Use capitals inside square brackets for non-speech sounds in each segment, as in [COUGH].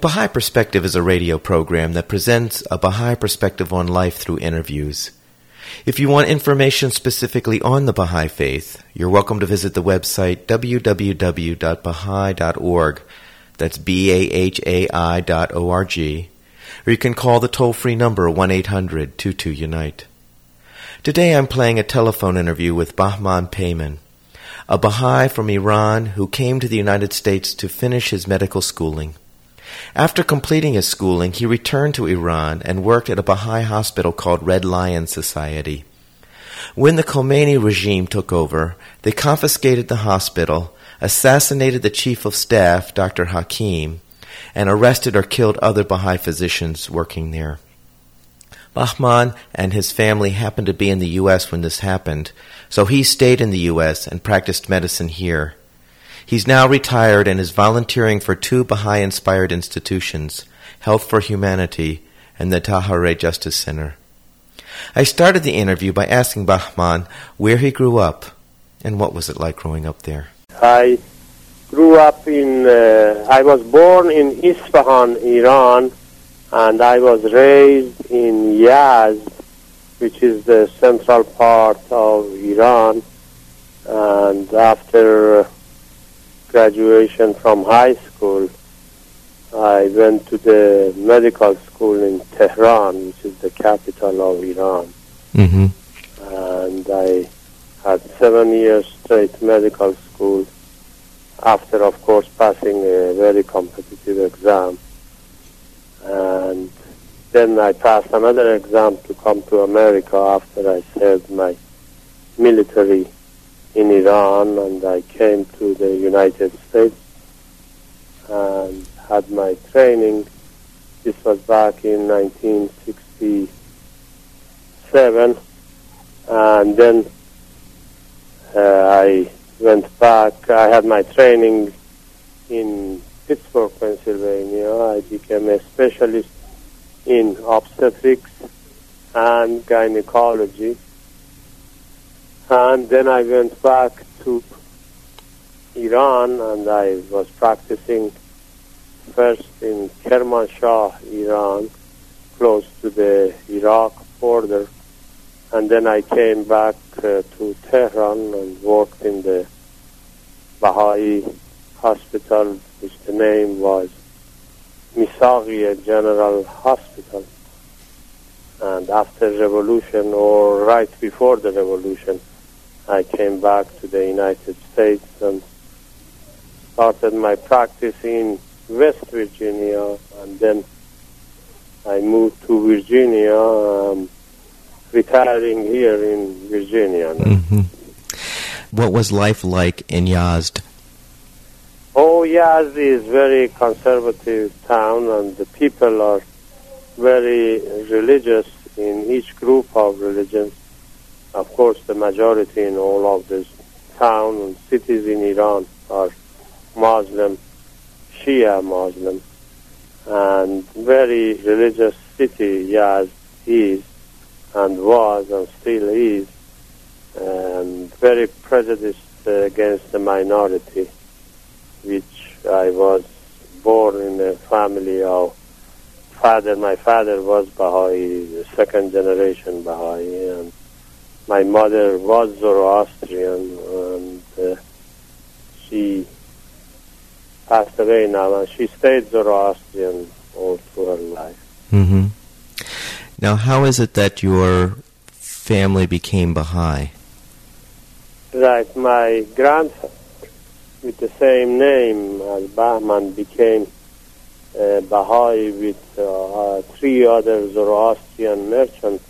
Baha'i Perspective is a radio program that presents a Baha'i perspective on life through interviews. If you want information specifically on the Baha'i Faith, you're welcome to visit the website www.baha'i.org. That's B-A-H-A-I dot O-R-G. Or you can call the toll-free number 1-800-22-UNITE. Today I'm playing a telephone interview with Bahman Payman, a Baha'i from Iran who came to the United States to finish his medical schooling. After completing his schooling, he returned to Iran and worked at a Baha'i hospital called Red Lion Society. When the Khomeini regime took over, they confiscated the hospital, assassinated the chief of staff, Dr. Hakim, and arrested or killed other Baha'i physicians working there. Bahman and his family happened to be in the U.S. when this happened, so he stayed in the U.S. and practiced medicine here. He's now retired and is volunteering for two Baha'i inspired institutions Health for Humanity and the Tahirih Justice Center. I started the interview by asking Bahman where he grew up and what was it like growing up there. I grew up in, uh, I was born in Isfahan, Iran, and I was raised in Yazd, which is the central part of Iran. And after graduation from high school, I went to the medical school in Tehran, which is the capital of Iran. Mm-hmm. And I had seven years straight medical school after, of course, passing a very competitive exam. And then I passed another exam to come to America after I served my military in Iran and I came to the United States and had my training. This was back in 1967 and then uh, I went back. I had my training in Pittsburgh, Pennsylvania. I became a specialist in obstetrics and gynecology and then I went back to Iran and I was practicing first in Kermanshah, Iran, close to the Iraq border. And then I came back uh, to Tehran and worked in the Baha'i hospital, which the name was Misaghiya General Hospital. And after revolution, or right before the revolution, I came back to the United States and started my practice in West Virginia, and then I moved to Virginia, um, retiring here in Virginia. Mm-hmm. What was life like in Yazd? Oh, Yazd is very conservative town, and the people are very religious in each group of religions of course, the majority in all of these towns and cities in Iran are Muslim, Shia Muslim, and very religious city Yazd is and was and still is, and very prejudiced against the minority, which I was born in a family of father. My father was Baha'i, second generation Baha'i, and my mother was Zoroastrian and uh, she passed away now and she stayed Zoroastrian all through her life. Mm-hmm. Now, how is it that your family became Baha'i? Right, my grandfather with the same name as Bahman became uh, Baha'i with uh, uh, three other Zoroastrian merchants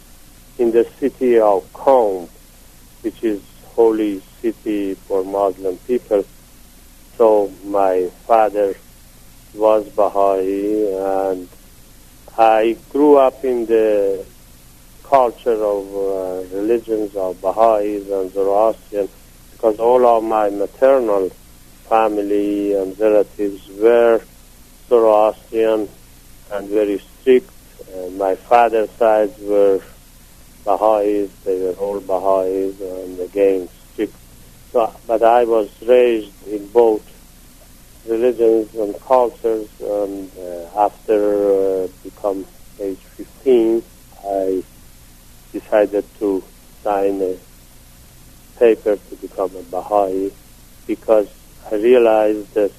in the city of Qom, which is holy city for Muslim people. So my father was Baha'i, and I grew up in the culture of uh, religions of Baha'is and Zoroastrian because all of my maternal family and relatives were Zoroastrian and very strict. And my father's side were Baha'is, they were all Baha'is and again strict. So, but I was raised in both religions and cultures and uh, after uh, become age 15 I decided to sign a paper to become a Baha'i because I realized that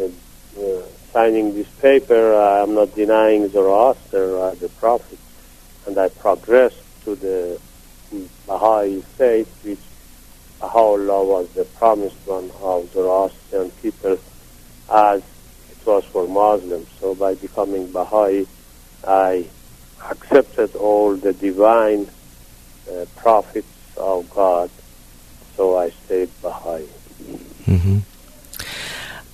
uh, signing this paper I am not denying Zoroaster as the prophet and I progressed to the Baha'i faith which Baha'u'llah was the promised one of the Zoroastrian people as it was for Muslims. So by becoming Baha'i, I accepted all the divine uh, prophets of God. So I stayed Baha'i. Mm-hmm.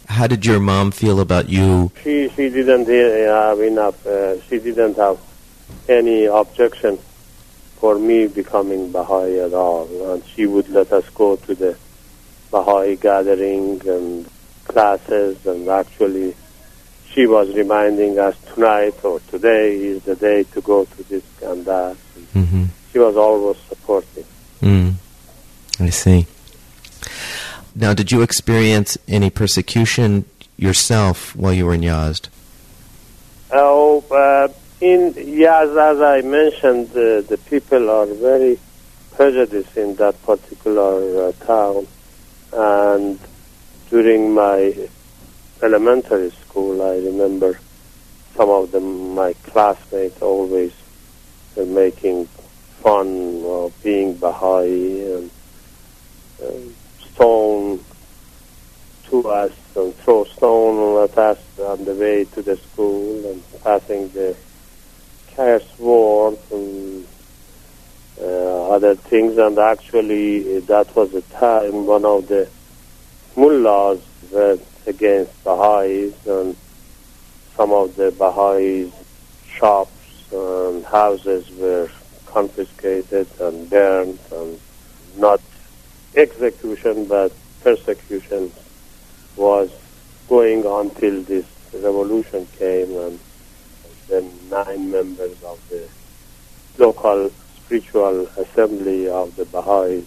How did your mom feel about you? She she didn't have enough. Uh, she didn't have any objection for me becoming Baha'i at all, and she would let us go to the Baha'i gathering and classes, and actually she was reminding us tonight or today is the day to go to this and that. Mm-hmm. She was always supporting. Mm. I see. Now, did you experience any persecution yourself while you were in Yazd? Oh, uh, in Yazd, as I mentioned, uh, the people are very prejudiced in that particular uh, town, and during my elementary school, I remember some of them, my classmates, always uh, making fun of being Baha'i and uh, stone to us and throw stone at us on the way to the school and passing the word and uh, other things. And actually, that was the time one of the mullahs went against Baha'is and some of the Baha'is' shops and houses were confiscated and burned and not execution but persecution was going on till this revolution came and then nine members of the local spiritual assembly of the Baha'is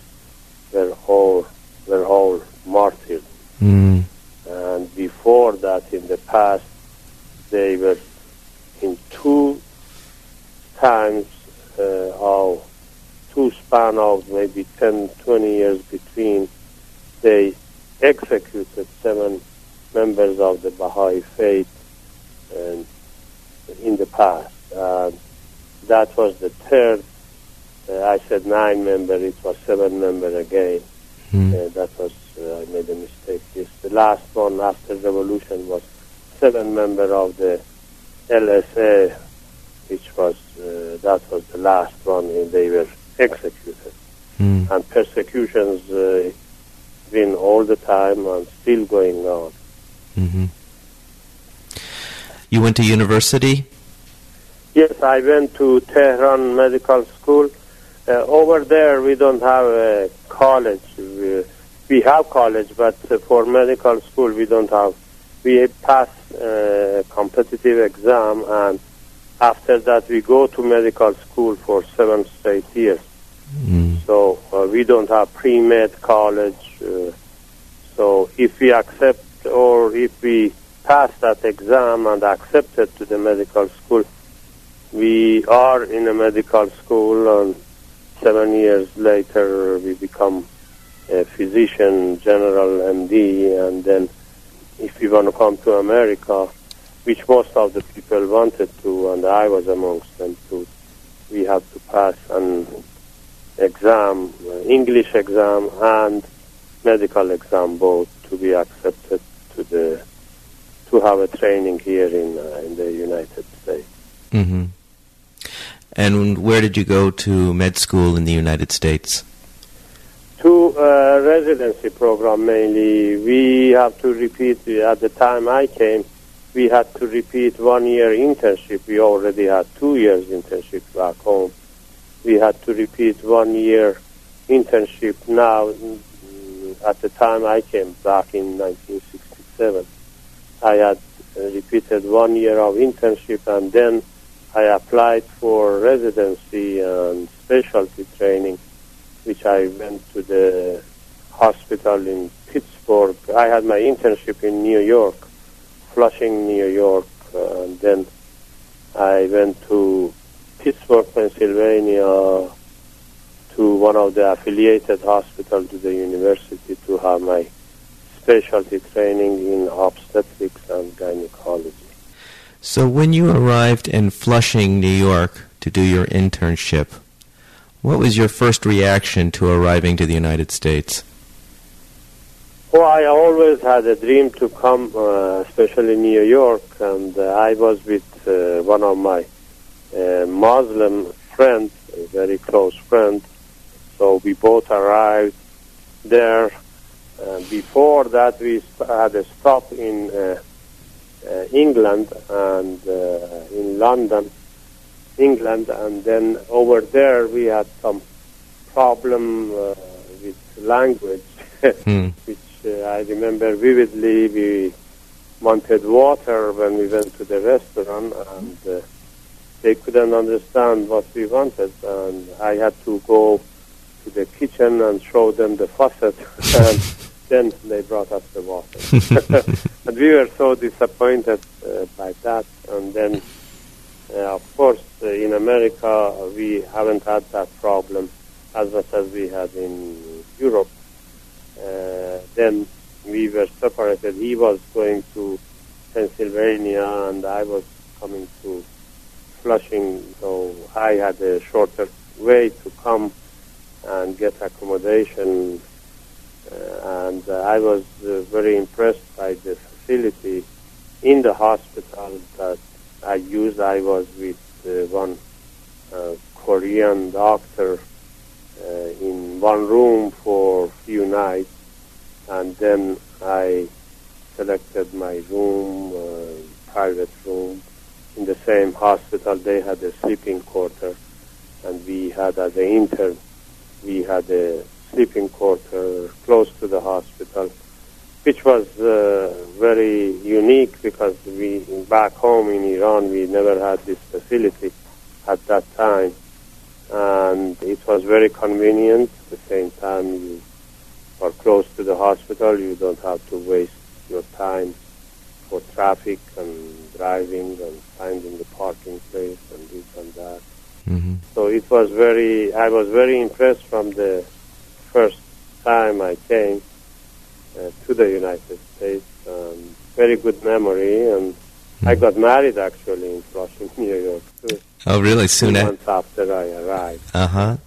were all were all martyred. Mm. And before that, in the past, they were in two times uh, of two span of maybe 10, 20 years between, they executed seven members of the Baha'i faith and in the past. Uh, that was the third. Uh, I said nine member. It was seven member again. Mm. Uh, that was uh, I made a mistake. Yes, the last one after revolution was seven member of the LSA, which was uh, that was the last one, and they were executed. Mm. And persecutions uh, been all the time and still going on. hmm You went to university? Yes, I went to Tehran Medical School. Uh, over there, we don't have a college. We, we have college, but uh, for medical school, we don't have. We pass uh, competitive exam, and after that, we go to medical school for seven straight years. Mm. So uh, we don't have pre-med college. Uh, so if we accept or if we pass that exam and accepted to the medical school, we are in a medical school and seven years later we become a physician, general MD, and then if we want to come to America, which most of the people wanted to, and I was amongst them too, we have to pass an exam, English exam and medical exam both to be accepted to the to have a training here in uh, in the United States. hmm And where did you go to med school in the United States? To uh, residency program mainly, we have to repeat. At the time I came, we had to repeat one year internship. We already had two years internship back home. We had to repeat one year internship now. mm, At the time I came back in 1967, I had uh, repeated one year of internship and then I applied for residency and specialty training, which I went to the hospital in Pittsburgh. I had my internship in New York, Flushing, New York, and then I went to Pittsburgh, Pennsylvania, to one of the affiliated hospitals to the university to have my specialty training in obstetrics and gynecology. So when you arrived in Flushing, New York to do your internship, what was your first reaction to arriving to the United States? Well, I always had a dream to come, uh, especially New York, and uh, I was with uh, one of my uh, Muslim friends, a very close friend. So we both arrived there. Uh, before that, we had a stop in uh, uh, England and uh, in London, England, and then over there we had some problem uh, with language, [LAUGHS] Hmm. which uh, I remember vividly. We wanted water when we went to the restaurant, and uh, they couldn't understand what we wanted, and I had to go to the kitchen and show them the faucet, [LAUGHS] and then they brought us the water. [LAUGHS] [LAUGHS] and we were so disappointed uh, by that, and then, uh, of course, uh, in America we haven't had that problem as much as we had in Europe. Uh, then we were separated. He was going to Pennsylvania, and I was coming to Flushing. So I had a shorter way to come and get accommodation. Uh, and uh, I was uh, very impressed by the facility in the hospital that I used. I was with one Korean doctor in one room for a few nights, and then I selected my room, uh, private room, in the same hospital. They had a sleeping quarter, and we had as an intern, we had a sleeping quarter close to the hospital, which was uh, very unique because we back home in Iran we never had this facility at that time and it was very convenient. At the same time, you are close to the hospital. You don't have to waste your time for traffic and driving and finding the parking place and this and that. hmm So it was very. I was very impressed from the first time I came uh, to the United States. Um, very good memory, and I got married actually in Flushing, [LAUGHS] New York, too. Oh, really? Soon after? months after I arrived. Uh huh.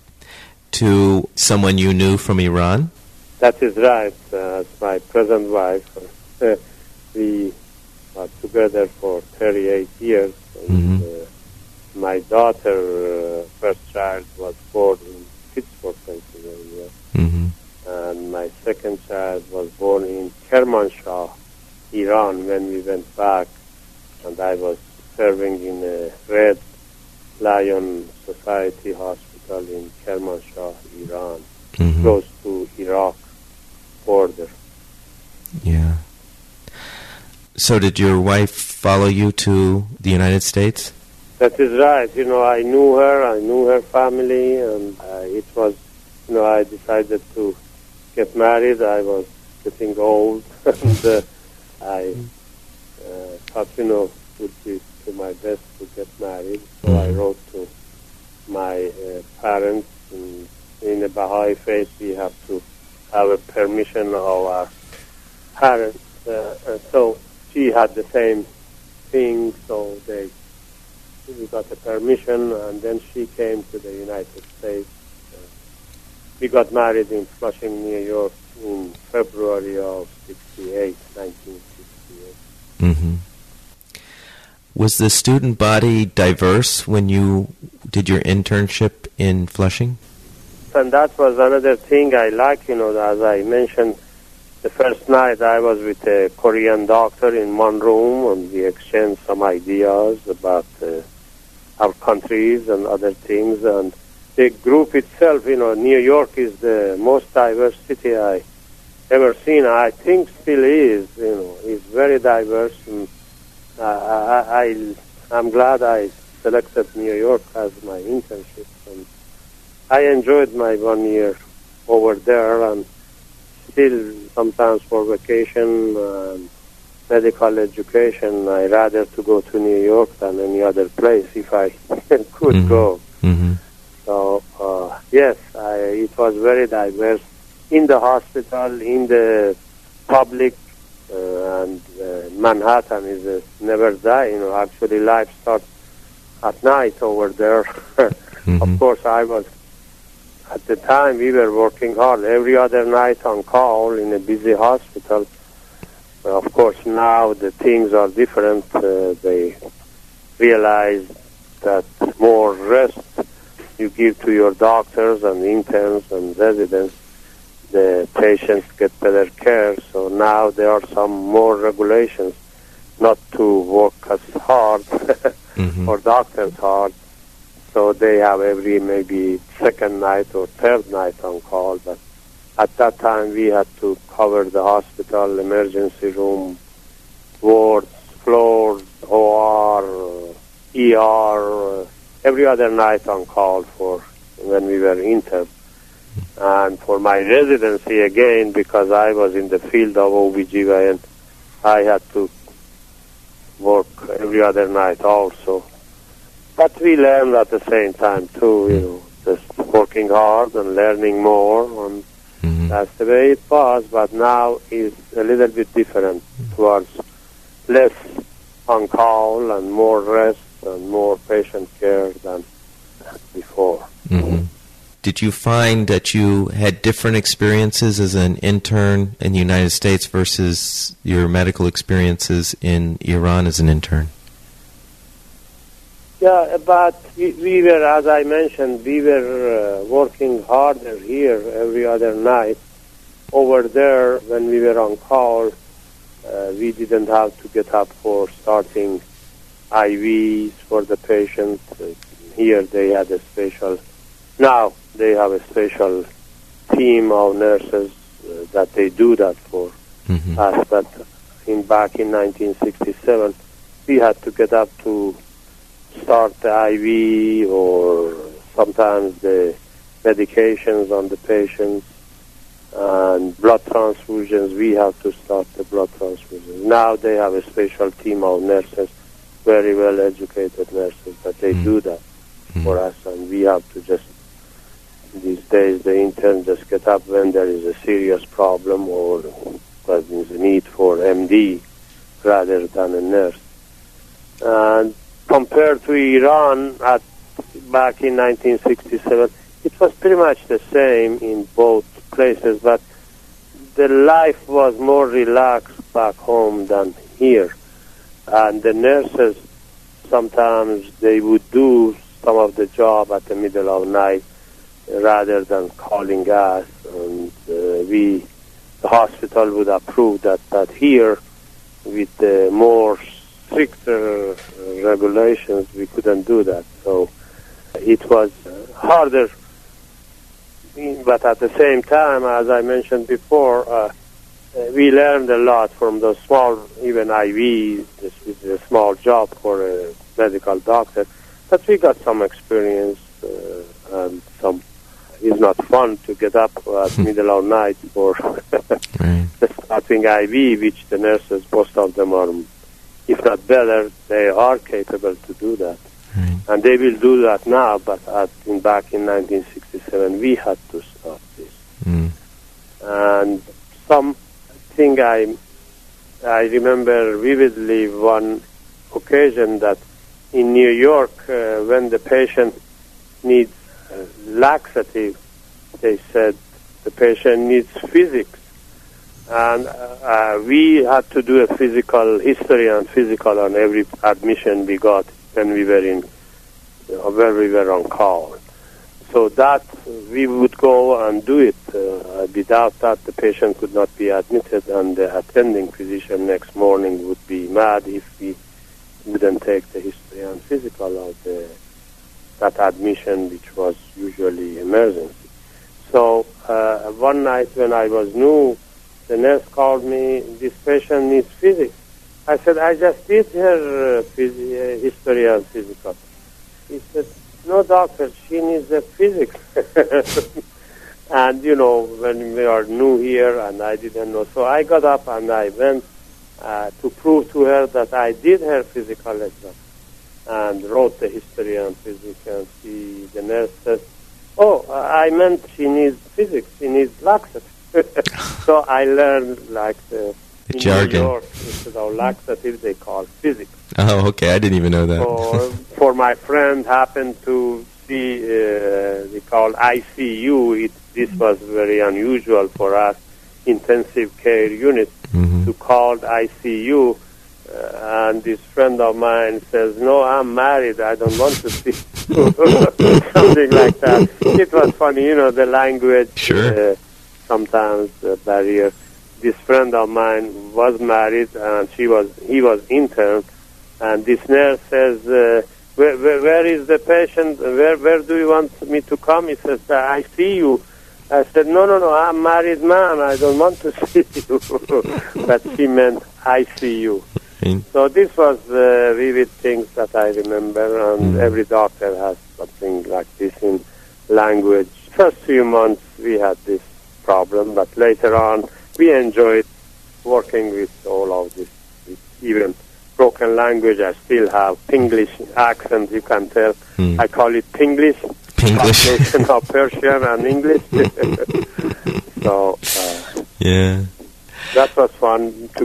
To someone you knew from Iran? That is right. Uh, my present wife, uh, [LAUGHS] we are together for 38 years. And, Mhm. uh, my daughter, uh, first child, was born in Pittsburgh, Pennsylvania, hmm and my second child was born in Kermanshah, Iran, when we went back, and I was serving in a Red Lion Society hospital in Kermanshah, Iran, hmm close to Iraq border. Yeah. So did your wife follow you to the United States? That is right. You know, I knew her, I knew her family, and uh, it was, you know, I decided to get married. I was getting old, [LAUGHS] and uh, I uh, thought, you know, would be to my best to get married. So I Mhm. wrote to my uh, parents. And in the Baha'i faith, we have to have a permission of our parents. Uh, so she had the same thing, so they we got the permission, and then she came to the United States. We got married in Flushing, New York, in February of 68, 1968. hmm Was the student body diverse when you did your internship in Flushing? And that was another thing I like, you know, as I mentioned, the first night I was with a Korean doctor in one room and we exchanged some ideas about uh, our countries and other things. And the group itself, you know, New York is the most diverse city I ever seen. I think still is, you know, it's very diverse. And I, I, I, I'm glad I selected New York as my internship. And I enjoyed my one year over there and still sometimes for vacation and medical education, I rather to go to New York than any other place if I [LAUGHS] could Mhm. go. Mm-hmm. So uh, yes, I, it was very diverse in the hospital, in the public, uh, and uh, Manhattan is a never die. You know, actually life starts at night over there. [LAUGHS] Mhm. Of course, I was at the time we were working hard every other night on call in a busy hospital. Uh, Of course, now the things are different. Uh, they realize that more rest you give to your doctors and interns and residents, the patients get better care. So now there are some more regulations not to work as hard [LAUGHS] Mhm. or doctors hard. So they have every maybe second night or third night on call. But at that time we had to cover the hospital, emergency room, wards, floors, OR, ER, every other night on call for when we were intern. And for my residency again, because I was in the field of OBGYN, I had to work every other night also. But we learned at the same time too, you know, just working hard and learning more, and Mhm. that's the way it was. But now it's a little bit different towards less on call and more rest more patient care than before. Mhm. Did you find that you had different experiences as an intern in the United States versus your medical experiences in Iran as an intern? Yeah, but we, we were, as I mentioned, we were uh, working harder here every other night. Over there, when we were on call, uh, we didn't have to get up for starting IVs for the patient. Uh, here they had a special, now they have a special team of nurses uh, that they do that for Mhm. us. But in back in 1967, we had to get up to start the IV or sometimes the medications on the patients and blood transfusions. We have to start the blood transfusions. Now they have a special team of nurses, very well educated nurses, but they Mm. do that for Mhm. us, and we have to just these days the intern just get up when there is a serious problem or there is a need for MD rather than a nurse. And compared to Iran at back in 1967, it was pretty much the same in both places, but the life was more relaxed back home than here. And the nurses sometimes they would do some of the job at the middle of night rather than calling us. And uh, we, the hospital would approve that. But here, with the more stricter regulations, we couldn't do that. So it was harder. But at the same time, as I mentioned before, uh, uh, we learned a lot from the small, even IVs. This is a small job for a medical doctor, but we got some experience uh, and some. It's not fun to get up at middle of night for [LAUGHS] Right. starting IV, which the nurses, most of them are, if not better, they are capable to do that. Right. And they will do that now, but at, in, back in 1967, we had to start this. Mm. And something I, I remember vividly one occasion that in New York, uh, when the patient needs uh, laxative, they said the patient needs physics. And uh, uh, we had to do a physical history and physical on every admission we got when we were in, where we were on call. So that we would go and do it. Uh, without that, the patient could not be admitted, and the attending physician next morning would be mad if we wouldn't take the history and physical of the, that admission, which was usually emergency. So uh, one night when I was new, the nurse called me, this patient needs physics. I said, I just did her uh, phys- uh, history and physical. He said, no, doctor, she needs a physics. [LAUGHS] and, you know, when we are new here and I didn't know. So I got up and I went uh, to prove to her that I did her physical exam and wrote the history and physics. And she, the nurse says, oh, I meant she needs physics. She needs laxative. [LAUGHS] so I learned like the, The in jargon. New York, instead of laxative, they call physics. [LAUGHS] Oh, okay. I didn't even know that. For, for my friend happened to see, uh, we call ICU. It, this was very unusual for us, intensive care unit, Mhm. to call ICU. Uh, and this friend of mine says, "No, I'm married. I don't want to see." [LAUGHS] Something like that. It was funny, you know, the language. Sure. Uh, sometimes uh, barrier. This friend of mine was married, and she was he was intern, and this nurse says, uh, where, where, "Where is the patient? Where where do you want me to come?" He says, "I see you." I said, "No, no, no. I'm married man. I don't want to [LAUGHS] see you." [LAUGHS] but she meant, "I see you." So this was uh, vivid things that I remember, and Mm. every doctor has something like this in language. First few months we had this problem, but later on we enjoyed working with all of this. Even broken language, I still have Pinglish accent. You can tell. Hmm. I call it Pinglish. Pinglish. Of Persian and English. [LAUGHS] so. Uh, Yeah. that was fun to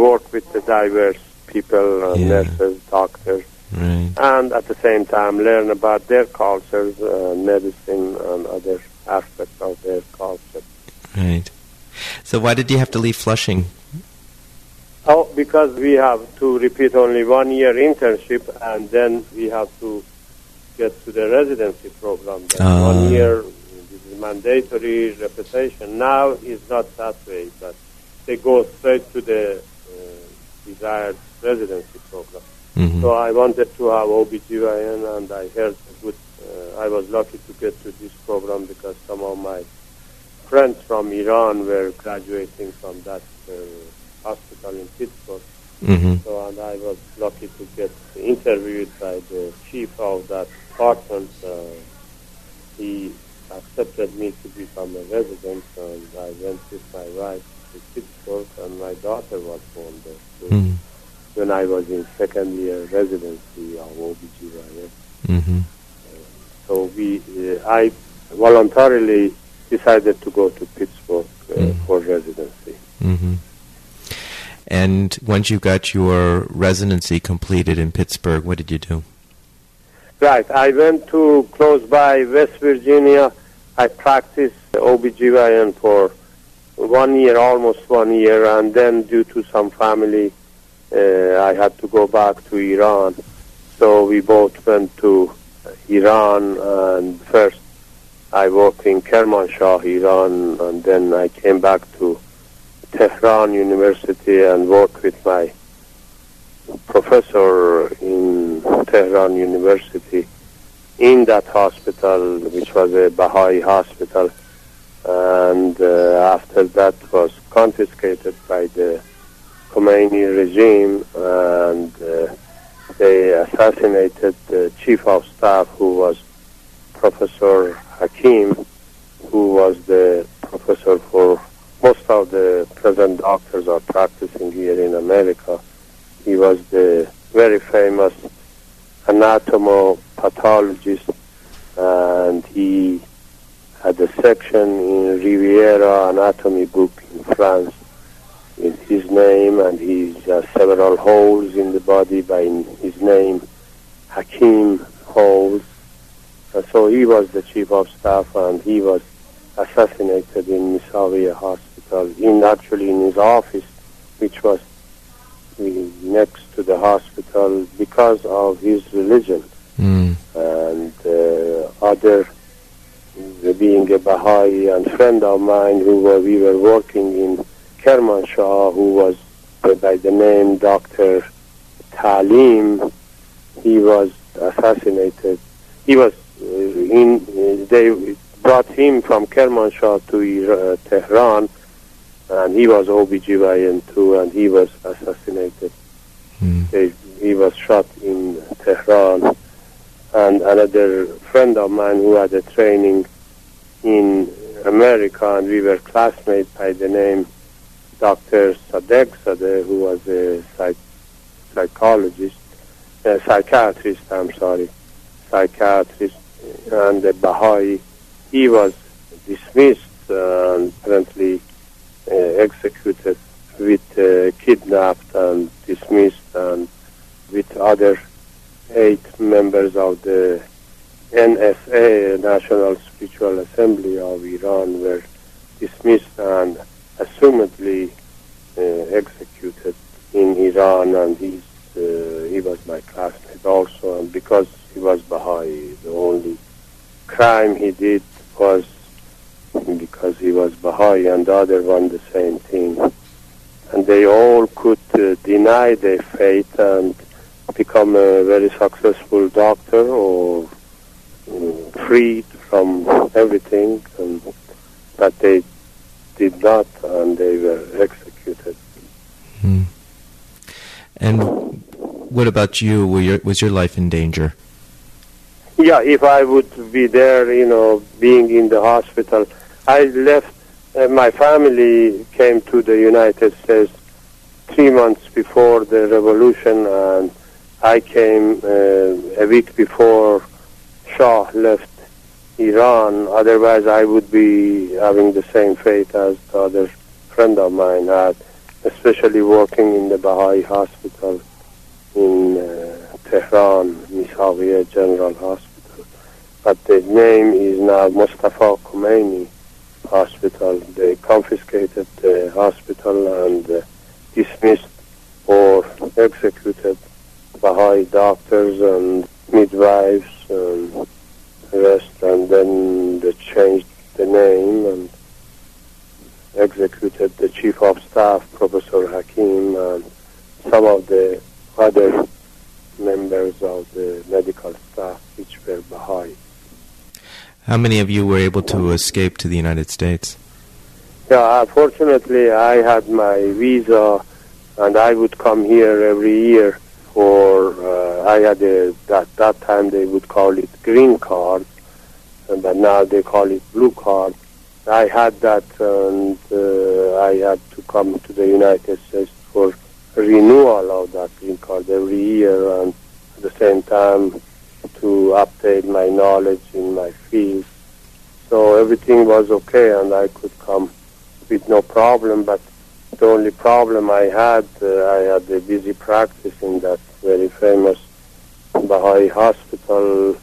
work with the diverse people, uh, Yeah. nurses, doctors, Right. and at the same time learn about their cultures, uh, medicine, and other aspects of their culture. Right. So why did you have to leave Flushing? Oh, because we have to repeat only one year internship, and then we have to get to the residency program. Ah. one year is mandatory repetition. Now is not that way, but they go straight to the uh, desired residency program. Mhm. So I wanted to have OBGYN, and I heard a good. Uh, I was lucky to get to this program because some of my friends from Iran were graduating from that uh, hospital in Pittsburgh. Mhm. So, and I was lucky to get interviewed by the chief of that department. Uh, he accepted me to become a resident, and I went with my wife to Pittsburgh, and my daughter was born there. So Mhm. when I was in second year residency of OBGYN. Mhm. So we, uh, I voluntarily decided to go to Pittsburgh uh, Mm. for residency. Mhm. And once you got your residency completed in Pittsburgh, what did you do? Right, I went to close by West Virginia. I practiced OBGYN for one year, almost one year, and then due to some family, uh, I had to go back to Iran. So we both went to Iran, and first I worked in Kermanshah, Iran, and then I came back to Tehran University and worked with my professor in Tehran University in that hospital, which was a Baha'i hospital. And uh, after that was confiscated by the Khomeini regime, and uh, they assassinated the chief of staff, who was Professor Hakim, who was the professor for most of the present doctors are practicing here in America. He was the very famous anatomopathologist, uh, and he had a section in Rouvière Anatomy book in France with his name, and he has uh, several holes in the body by his name, Hakim holes. And so he was the chief of staff, and he was assassinated in Misawiya Hospital, in actually in his office, which was uh, next to the hospital because of his religion Mm. and uh, other being a Baha'i and friend of mine who were, we were working in Kermanshah, who was by the name Dr. Talim, he was assassinated. He was uh, in, they brought him from Kermanshah to uh, Tehran, and he was OBGYN too, and he was assassinated. Mm. They, he was shot in Tehran. And another friend of mine who had a training in America, and we were classmates by the name Dr. Sadek Sadeh, who was a psych- psychologist, a psychiatrist, I'm sorry, psychiatrist, and a Baha'i. He was dismissed uh, and apparently executed with uh, kidnapped and dismissed and with other eight members of the NSA, National Spiritual Assembly of Iran, were dismissed and assumedly uh, executed in Iran, and he's, uh, he was my classmate also, and because he was Baha'i, the only crime he did was because he was Baha'i, and the other one the same thing. And they all could uh, deny their faith and become a very successful doctor or um, freed from everything, and, but they did not, and they were executed. Mm. And what about you? Were your, was your life in danger? Yeah, if I would be there, you know, being in the hospital, I left. Uh, my family came to the United States three months before the revolution, and I came uh, a week before Shah left Iran. Otherwise, I would be having the same fate as the other friend of mine had, especially working in the Baha'i hospital in uh, Tehran, Misawiyah General Hospital. But the name is now Mustafa Khomeini Hospital. They confiscated the hospital and uh, dismissed or executed Baha'i doctors and midwives and rest, and then they changed the name and executed the chief of staff, Professor Hakim, and some of the other members of the medical staff, which were Baha'i. How many of you were able to escape to the United States? Yeah, fortunately, I had my visa, and I would come here every year for. Uh, I had a that that time they would call it green card, but now they call it blue card. I had that, and uh, I had to come to the United States for renewal of that green card every year, and at the same time to update my knowledge in my field. So everything was okay, and I could come with no problem. But the only problem I had, uh, I had a busy practice in that very famous Baha'i hospital,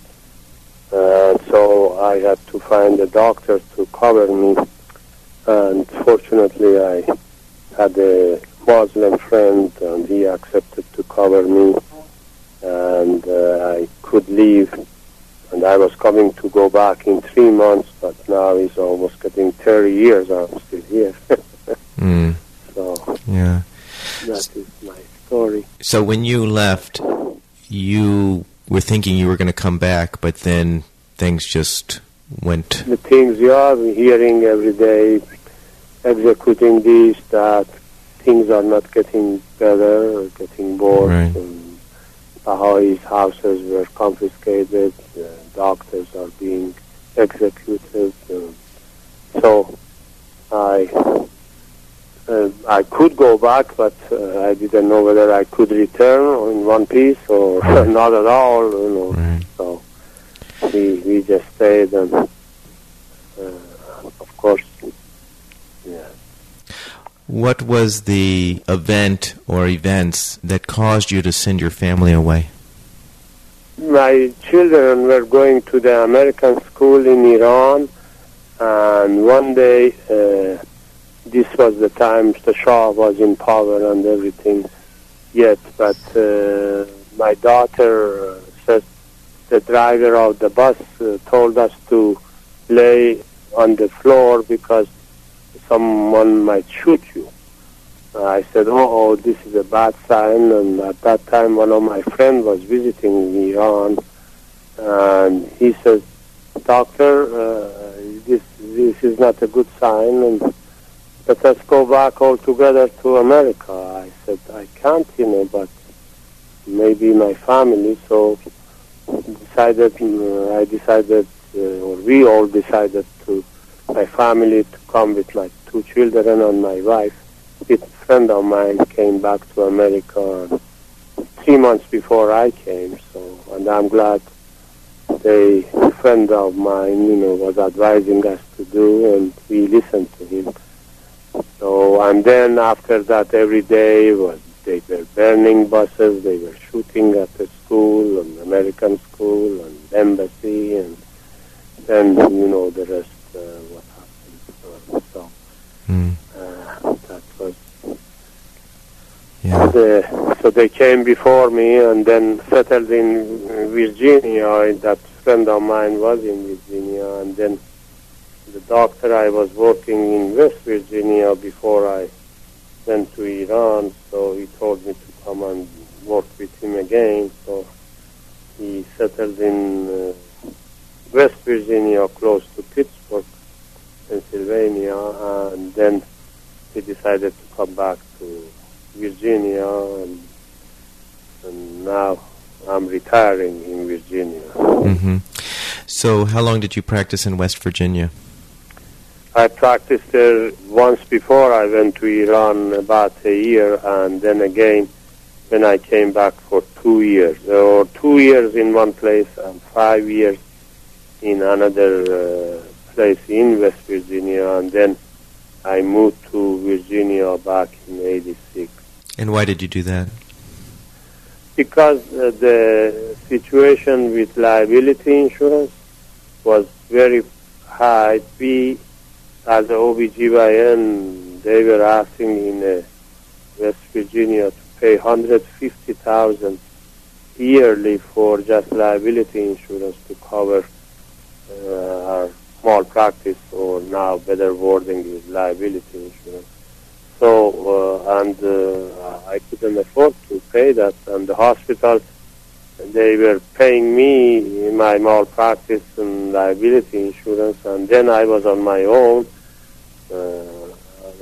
uh, so I had to find a doctor to cover me. And fortunately, I had a Muslim friend, and he accepted to cover me, and uh, I could leave. And I was coming to go back in three months, but now it's almost getting 30 years. I'm still here. [LAUGHS] Mm, so yeah. that is my story. So when you left, you were thinking you were going to come back, but then things just went. The things you are hearing every day, executing this, that, things are not getting better, or getting worse. Right. Baha'is' houses were confiscated, uh, doctors are being executed. Um, so I uh, I could go back, but uh, I didn't know whether I could return in one piece or [LAUGHS] not at all. You know, Right. so we we just stayed, and uh, of course, yeah. What was the event or events that caused you to send your family away? My children were going to the American school in Iran, and one day, uh, this was the time the Shah was in power and everything yet, but uh, my daughter uh, said the driver of the bus uh, told us to lay on the floor because someone might shoot you. I said, oh, oh, this is a bad sign. And at that time, one of my friends was visiting Iran, and he says, doctor, uh, this this is not a good sign, and let us go back all together to America. I said, I can't, you know, but maybe my family. So decided, uh, I decided, uh, or we all decided my family to come with my two children and my wife. A friend of mine came back to America three months before I came. So, and I'm glad a friend of mine, you know, was advising us to do, and we listened to him. So, and then after that, every day was they were burning buses, they were shooting at the school, and American school, and embassy, and then you know the rest. Uh? So Mm. uh, that was Yeah. the, so they came before me and then settled in Virginia. That friend of mine was in Virginia, and then the doctor I was working in West Virginia before I went to Iran. So he told me to come and work with him again. So he settled in uh, West Virginia, close to Pittsburgh, Pennsylvania, and then he decided to come back to Virginia, and, and now I'm retiring in Virginia. hmm So, how long did you practice in West Virginia? I practiced there once before I went to Iran about a year, and then again when I came back for two years, or two years in one place and five years in another uh, place in West Virginia, and then I moved to Virginia back in '86. And why did you do that? because uh, the situation with liability insurance was very high. We, as a OBGYN, they were asking in uh, West Virginia to pay 150000 yearly for just liability insurance to cover uh, our small practice, or now better wording is liability insurance. So, uh, and uh, I couldn't afford to pay that. And the hospital, they were paying me in my malpractice and liability insurance. And then I was on my own. Uh,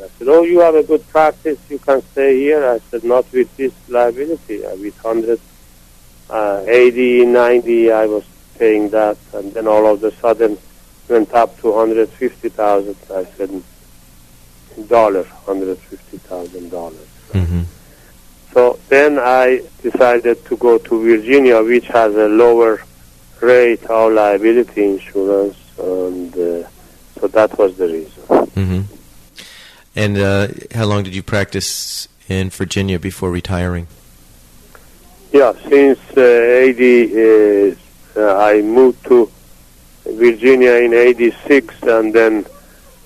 I said, oh, you have a good practice. You can stay here. I said, not with this liability. Uh, with 100, uh, 80, 90, I was paying that. And then all of a sudden went up to 150,000. I said, dollar, hundred fifty thousand dollars. hmm So then I decided to go to Virginia, which has a lower rate of liability insurance, and uh, so that was the reason. hmm And uh, how long did you practice in Virginia before retiring? Yeah, since uh, eighty, uh, uh, I moved to Virginia in '86, and then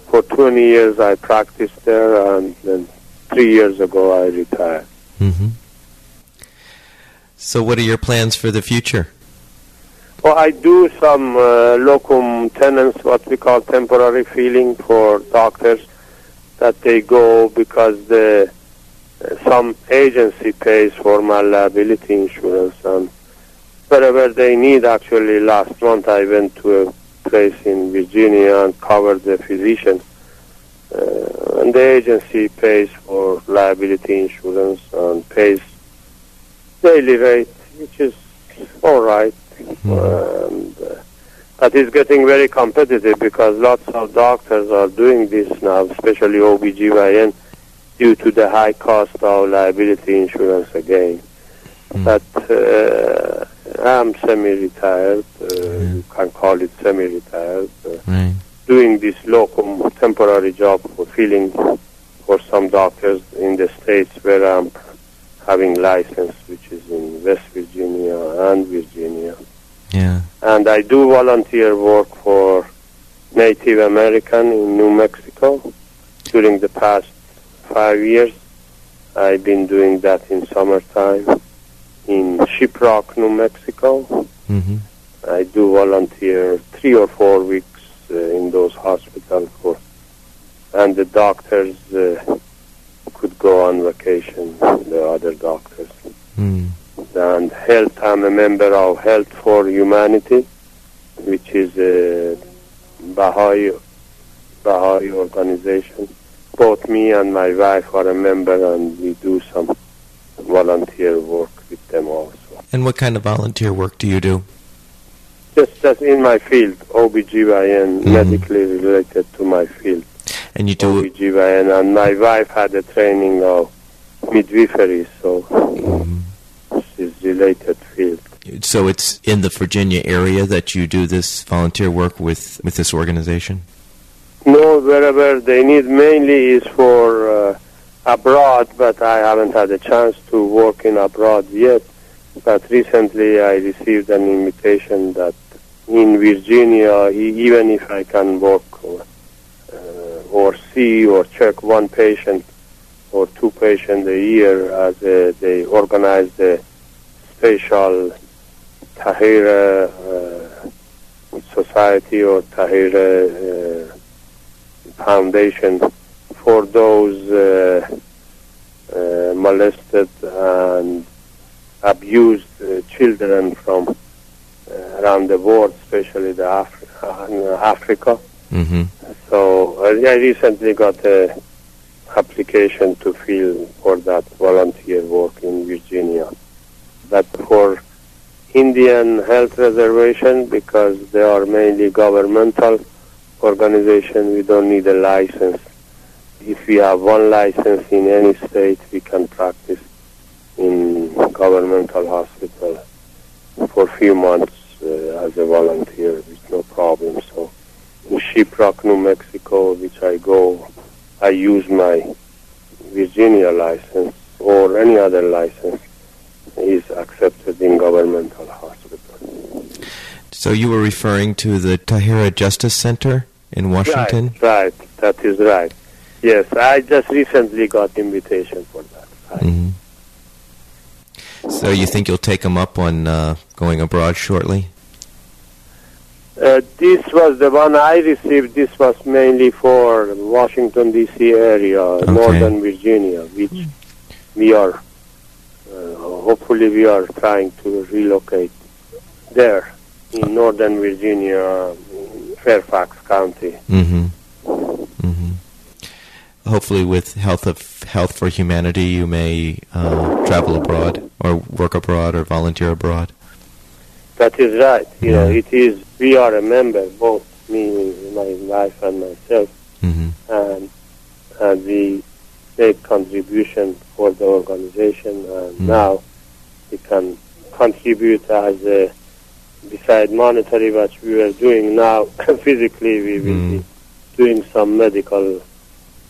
for 20 years I practiced there, and then three years ago I retired. hmm So, what are your plans for the future? Well, I do some uh, locum tenens, what we call temporary feeling for doctors, that they go because the uh, some agency pays for my liability insurance, and wherever they need. Actually, last month I went to a place in Virginia and covered the physician, uh, and the agency pays for liability insurance and pays daily rate, which is all right. And, uh, but it's getting very competitive because lots of doctors are doing this now, especially OBGYN, due to the high cost of liability insurance again. Mm. But uh, I'm semi-retired, uh, you can call it semi-retired, uh, Right. doing this locum temporary job for filling for some doctors in the states where I'm having license, which is in West Virginia and Virginia. Yeah. And I do volunteer work for Native American in New Mexico. During the past five years, I've been doing that in summertime in Shiprock, New Mexico. hmm I do volunteer three or four weeks uh, hospital for, and the doctors uh, could go on vacation, the other doctors. Mm. And health, I'm a member of Health for Humanity, which is a Baha'i, Baha'i organization. Both me and my wife are a member and we do some volunteer work with them also. And what kind of volunteer work do you do? Just, just in my field, OBGYN, Mhm. medically related to my field. And you do OBGYN, and my wife had a training of midwifery, so Mhm. she's related field. So it's in the Virginia area that you do this volunteer work with, with this organization? No, wherever they need mainly is for uh, abroad, but I haven't had a chance to work in abroad yet. But recently I received an invitation that in Virginia, even if I can work uh, or see or check one patient or two patients a year, as a, they organize the special Tahirih uh, Society or Tahirih uh, Foundation for those uh, uh, molested and abused uh, children from uh, around the world, especially the Af- uh, Africa. Mm-hmm. So I recently got a application to fill for that volunteer work in Virginia. But for Indian Health Reservation, because they are mainly governmental organization, we don't need a license. If we have one license in any state, we can practice in governmental hospital for a few months uh, as a volunteer with no problem. So in Shiprock, New Mexico, which I go, I use my Virginia license or any other license is accepted in governmental hospital. So you were referring to the Tahirih Justice Center in Washington? Right, right, that is right. Yes, I just recently got invitation for that. Right. hmm So you think you'll take them up on uh, going abroad shortly? Uh, this was the one I received. This was mainly for Washington D.C. area, Northern Virginia, which we are. Uh, hopefully, we are trying to relocate there in Northern Virginia, Fairfax County. Mm-hmm. Mm-hmm. Hopefully, with Health of Health for Humanity, you may uh, travel abroad, or work abroad, or volunteer abroad. That is right. You know, Yeah. it is. We are a member, both me, my wife, and myself, Mm-hmm. and and we make contribution for the organization. And Mm. now we can contribute as a beside monetary, what we were doing now. [LAUGHS] physically, we will Mm. be doing some medical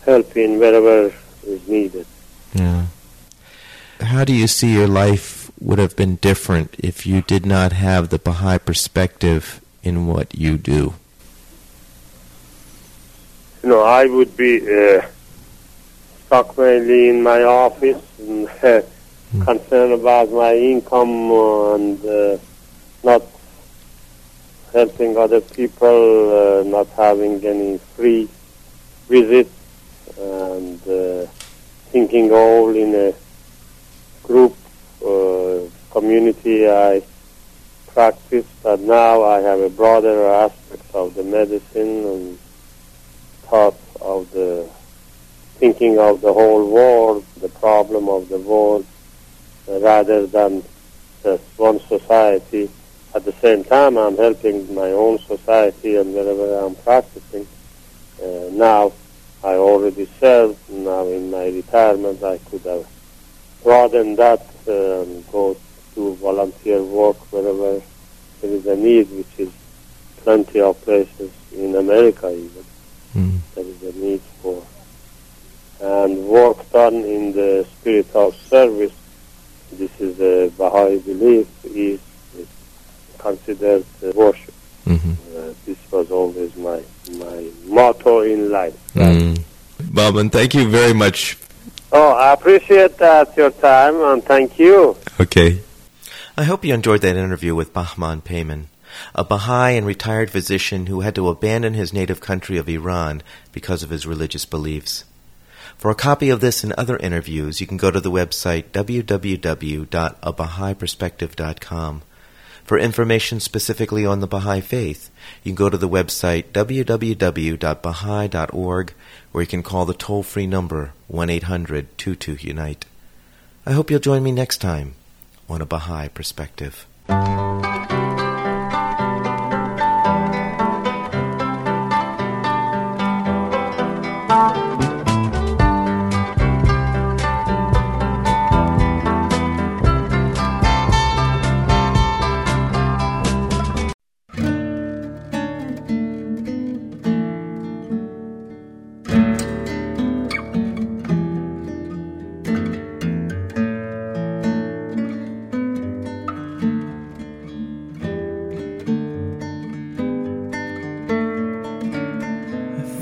help in wherever is needed. Yeah. How do you see your life would have been different if you did not have the Baha'i perspective in what you do? you know, I would be uh, stuck mainly in my office and uh, [LAUGHS] concerned about my income and uh, not helping other people, uh, not having any free visits, and uh, thinking all in a group uh, community I practice. But now I have a broader aspect of the medicine and thought of the thinking of the whole world, the problem of the world, rather than just one society. At the same time, I'm helping my own society and wherever I'm practicing. Uh, now, I already served. Now, in my retirement, I could have broadened that and go to volunteer work wherever there is a need, which is plenty of places in America even Mm. there is a need for. And work done in the spirit of service, this is a Baha'i belief, is considered uh, worship. Mm-hmm. Uh, this was always my my motto in life. Mm. Bahman, thank you very much. Oh, I appreciate that your time and thank you. Okay. I hope you enjoyed that interview with Bahman Payman. a Baha'i and retired physician who had to abandon his native country of Iran because of his religious beliefs. For a copy of this and other interviews, you can go to the website www.abahaiperspective.com. For information specifically on the Baha'i Faith, you can go to the website www.baha'i.org, or you can call the toll free number 1 800 22 Unite. I hope you'll join me next time on a Baha'i Perspective.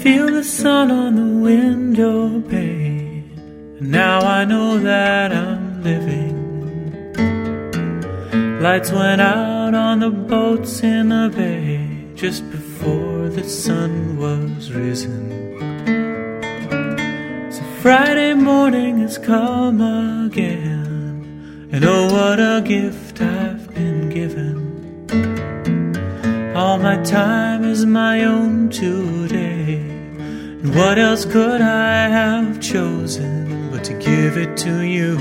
Feel the sun on the window pane, and now I know that I'm living. Lights went out on the boats in the bay just before the sun was risen. So Friday morning has come again, and oh, what a gift I've been given. All my time is my own today. And what else could I have chosen but to give it to you?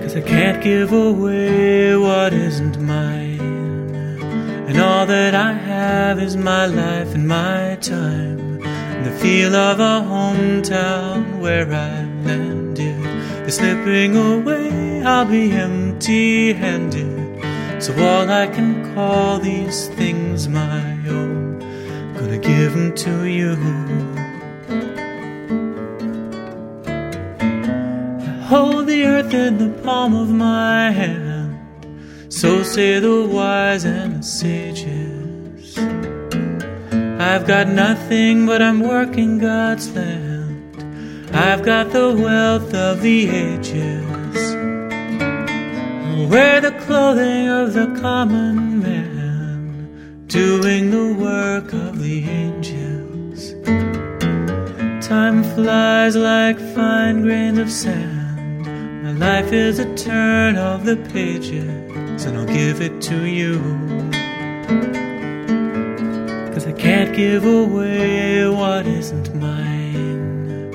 Cause I can't give away what isn't mine. And all that I have is my life and my time. And the feel of a hometown where I landed. The slipping away, I'll be empty handed. So all I can call these things my own, gonna give them to you. I hold the earth in the palm of my hand, so say the wise and the sages. I've got nothing, but I'm working God's land. I've got the wealth of the ages wear the clothing of the common doing the work of the angels. Time flies like fine grains of sand. My life is a turn of the pages, and I'll give it to you. Cause I can't give away what isn't mine.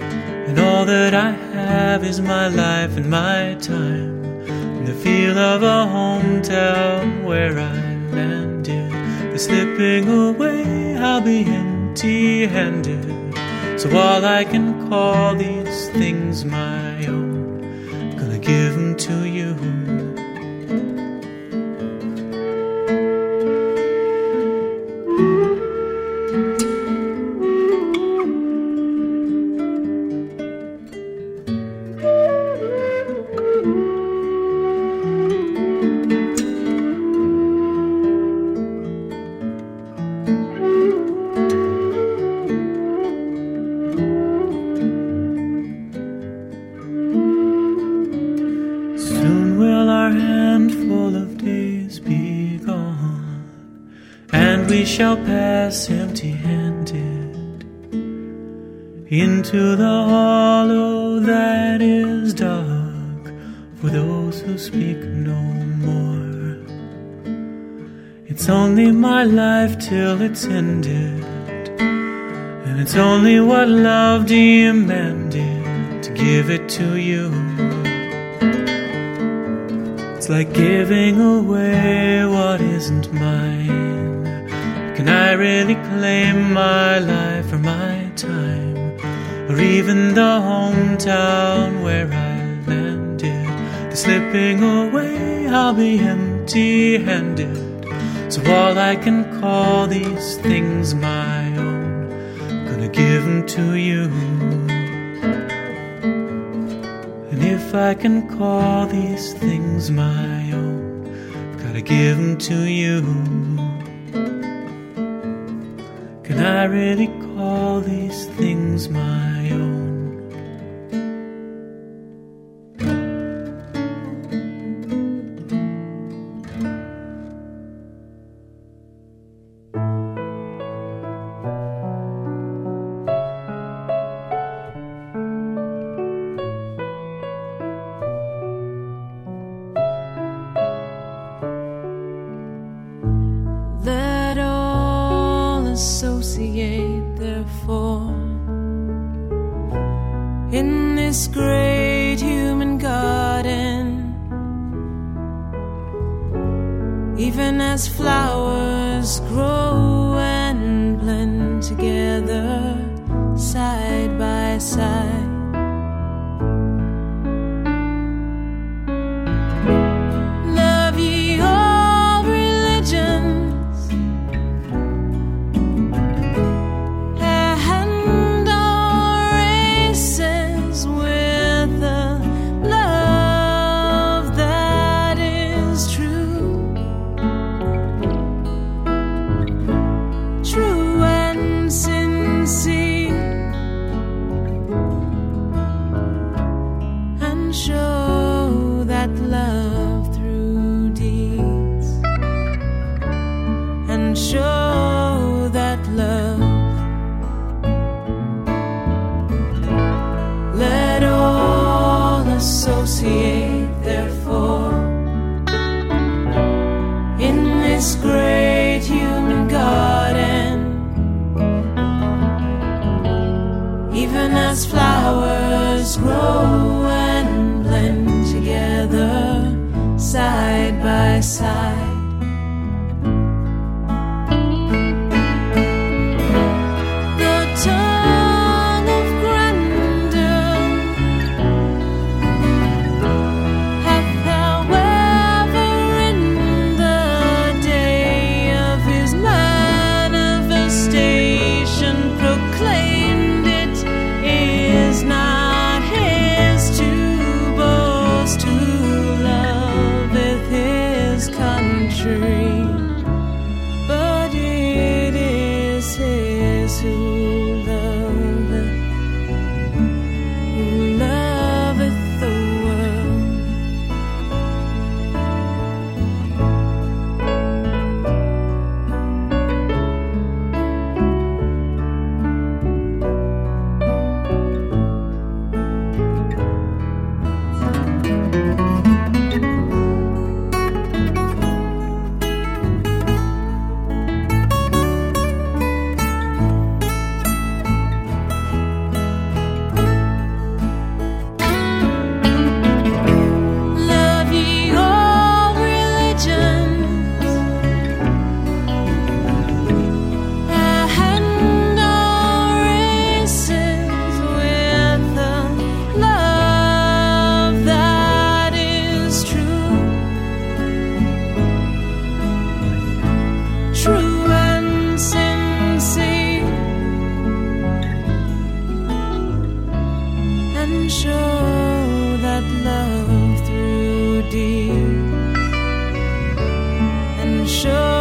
And all that I have is my life and my time and the feel of a hometown where I landed. The slipping away, I'll be empty handed. So all I can call these things my own, I'm gonna give them to you. Demanded to give it to you. It's like giving away what isn't mine. Can I really claim my life or my time? Or even the hometown where I landed? The slipping away, I'll be empty handed. So all I can call these things gonna give them to you. And if I can call these things my own, I've gotta give them to you. Can I really call these things my own? as flowers grow and blend together side by side. deep and show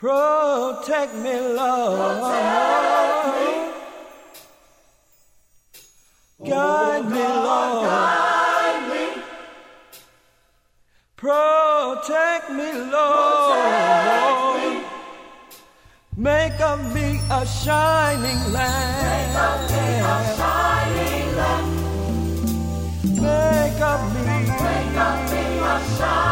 Protect me, Lord. Guide me, Lord. Protect me, Lord. Make of me a shining lamp. Make of me a shining lamp. Make of me. Make of me a shining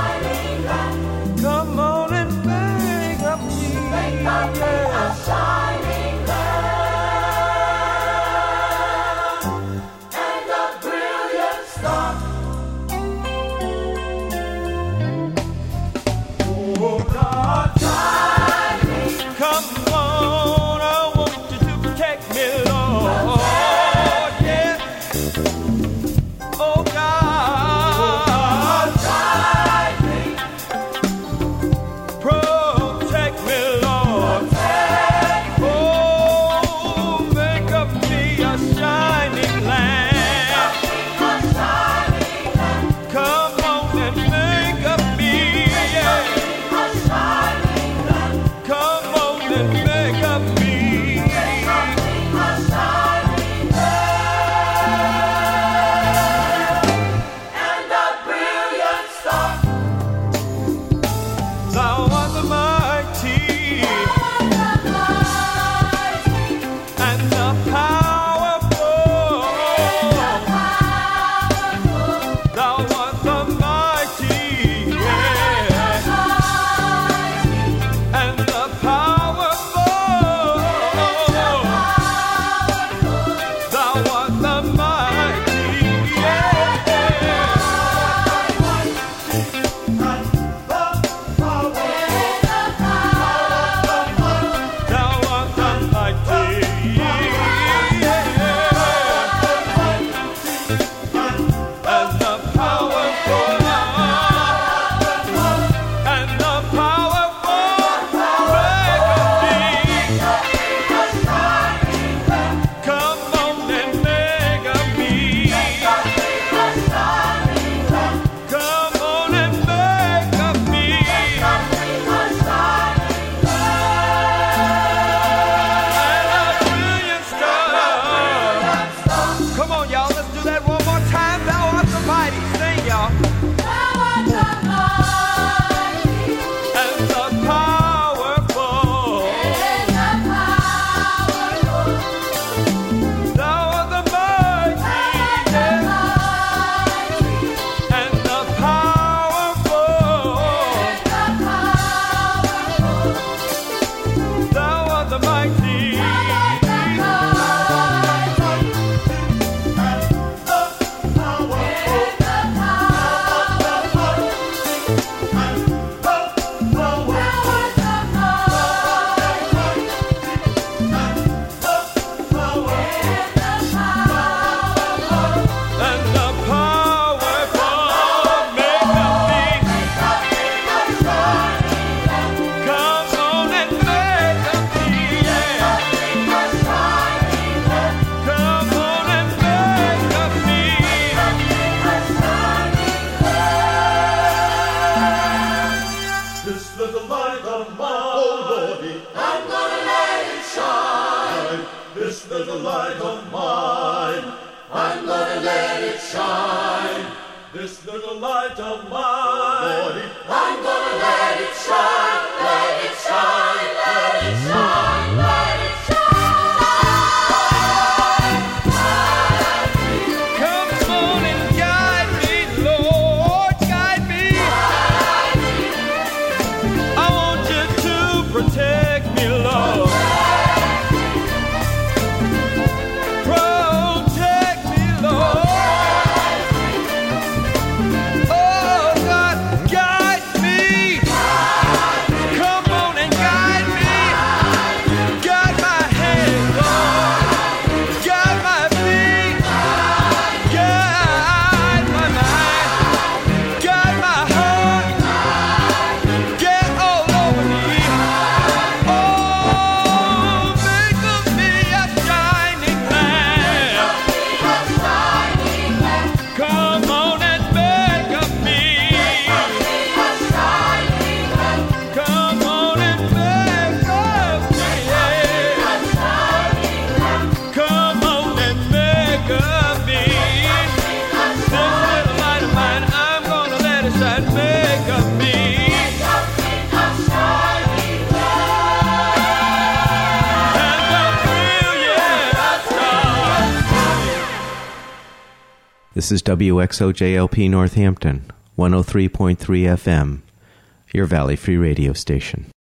the light of mine. I'm gonna let it shine. This little light of mine. This is WXOJLP Northampton, 103.3 FM, your Valley Free Radio station.